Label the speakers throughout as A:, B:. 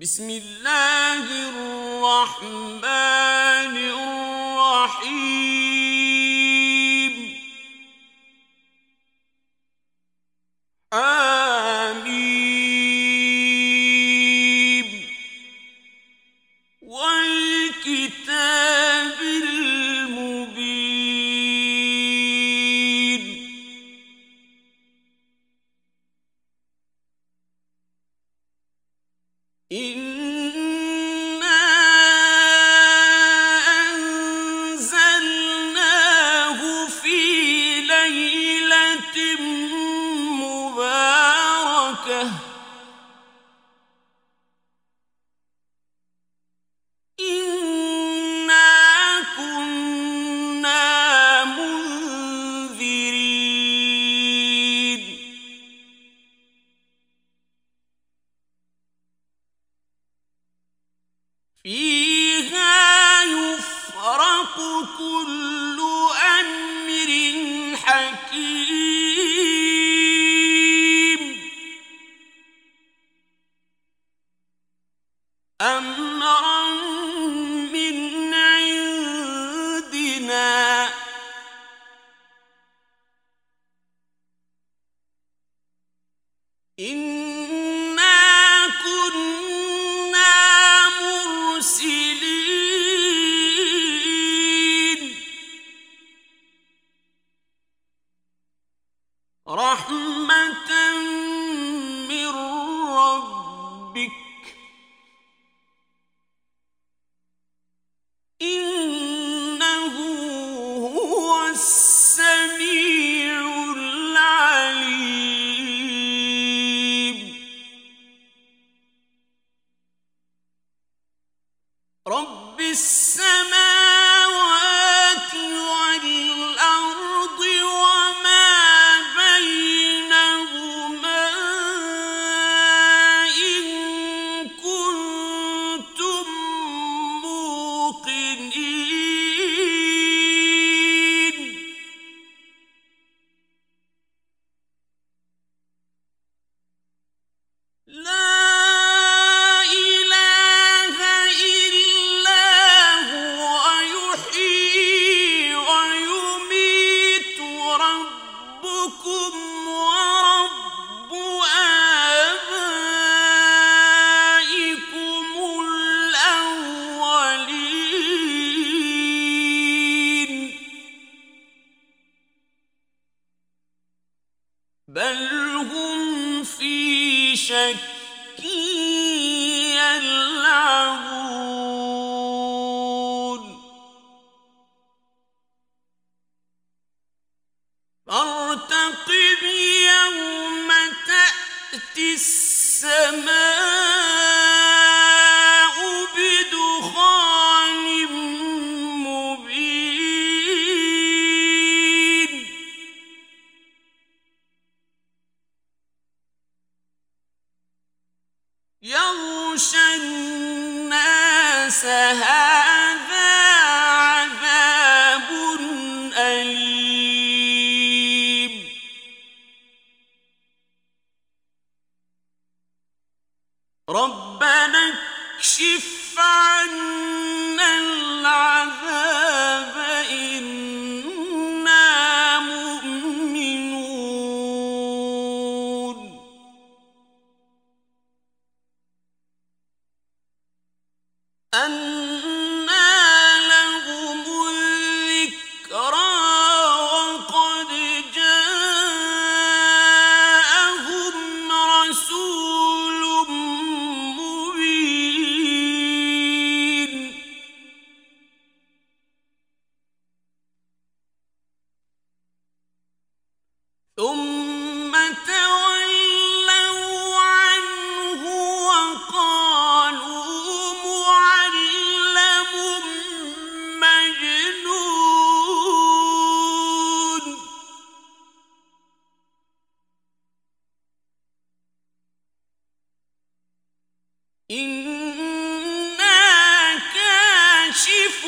A: بسم الله الرحمن ربك بل هم في شك أنساها إنا كاشف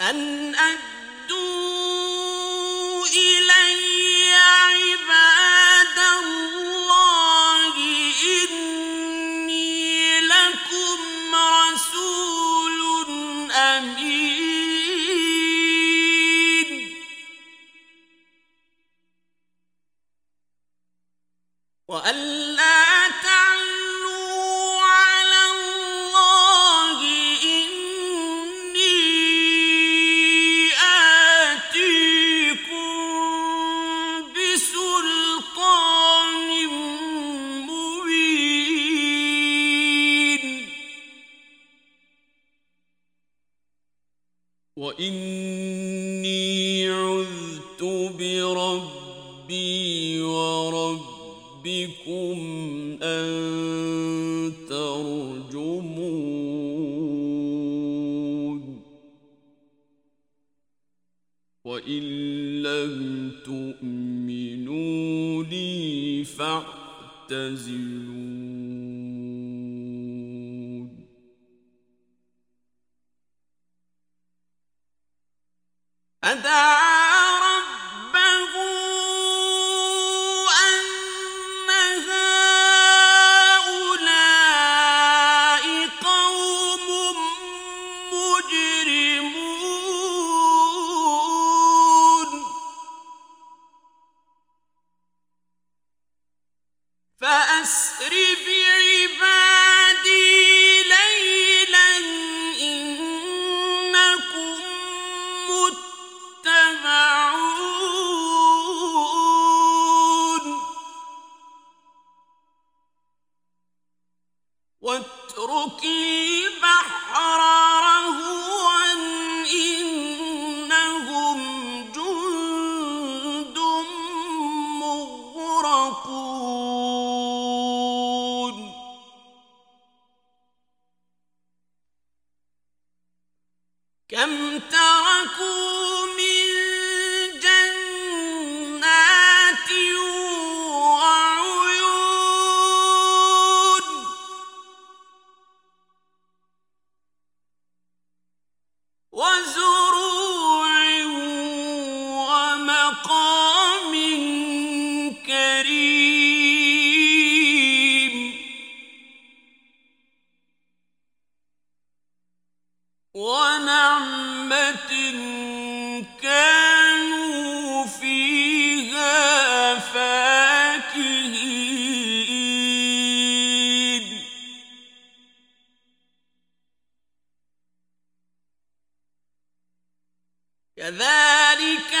A: أن أدوا فدعا كذلك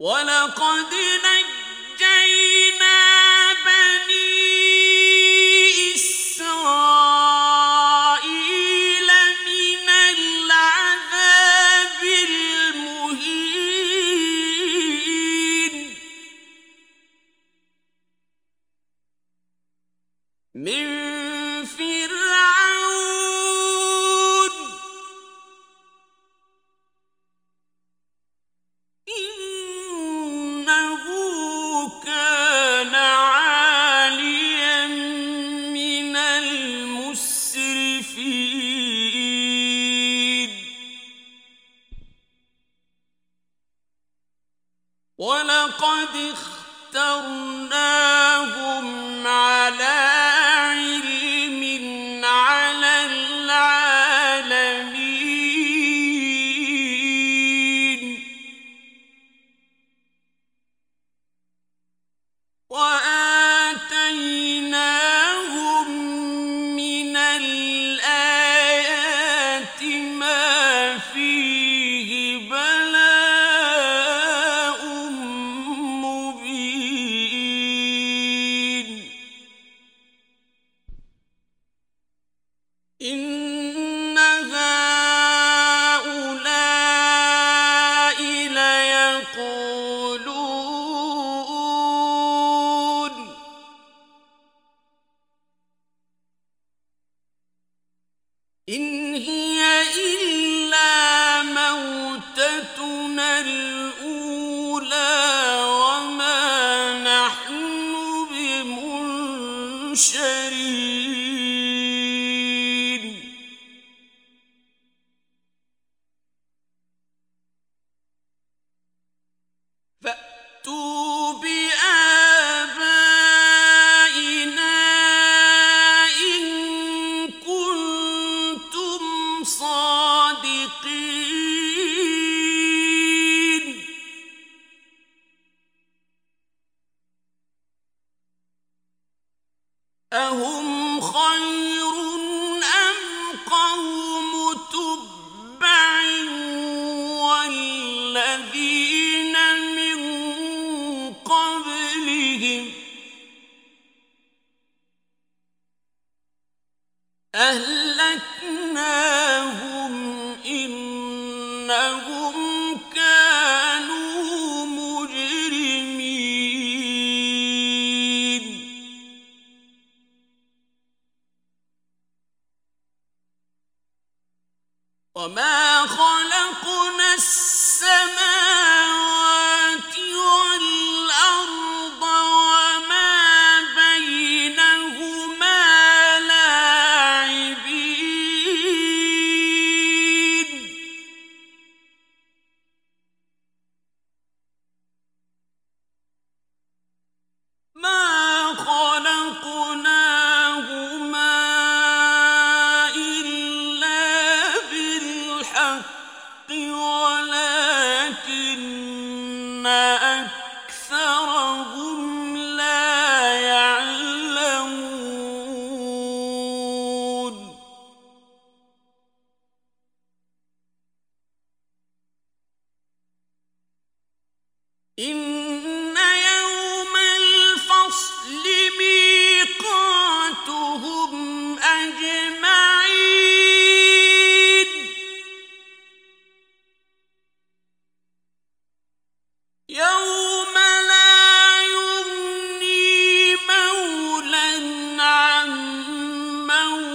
A: ولقد أهم خير وما خلقنا السماء أكثر irmão.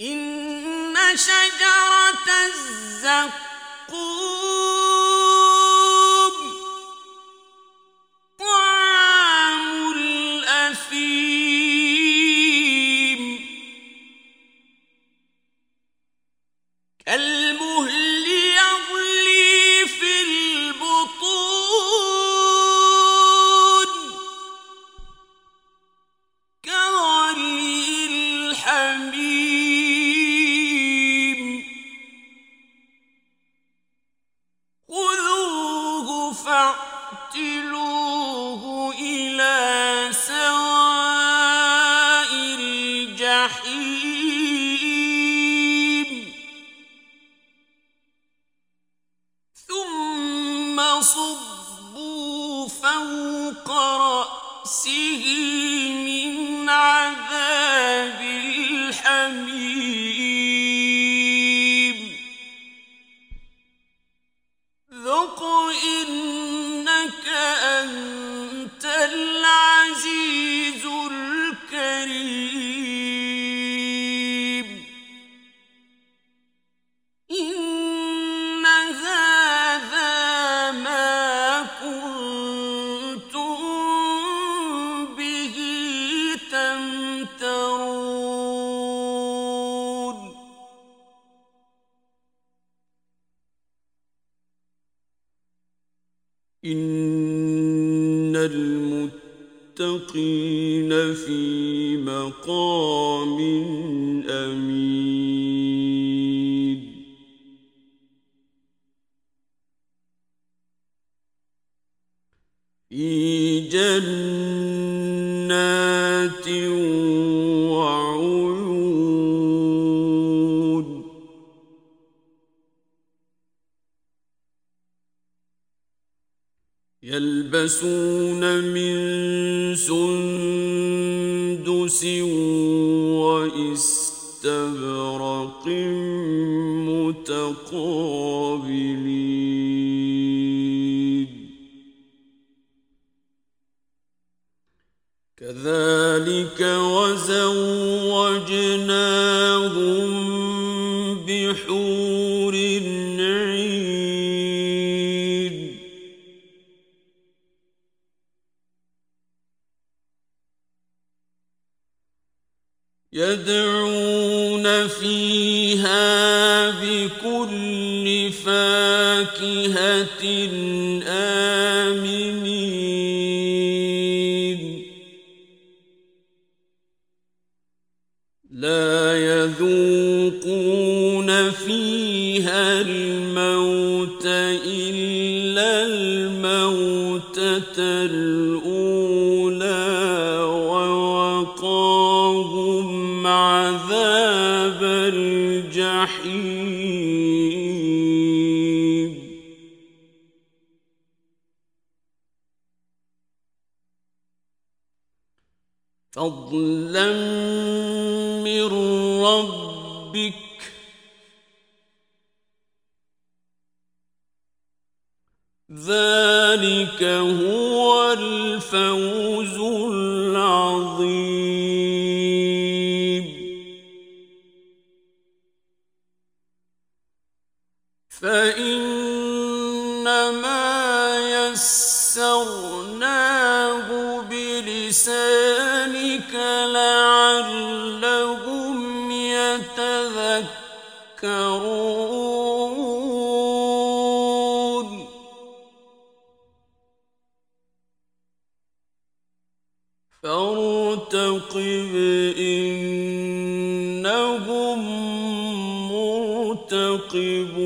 A: إن شجرة الزقوم فاعتلوا يلبسون من سندس واستبرق متقابلين. كذلك وزوجناهم يدعون فيها بكل فاكهة آمنين. لا يذوقون فيها الموت إلا الموتة الأولى. فضلا من ربك. ذلك هو الفوز العظيم. فإنما يسرناه لعلهم يتذكرون. فارتقب إنهم مرتقبون.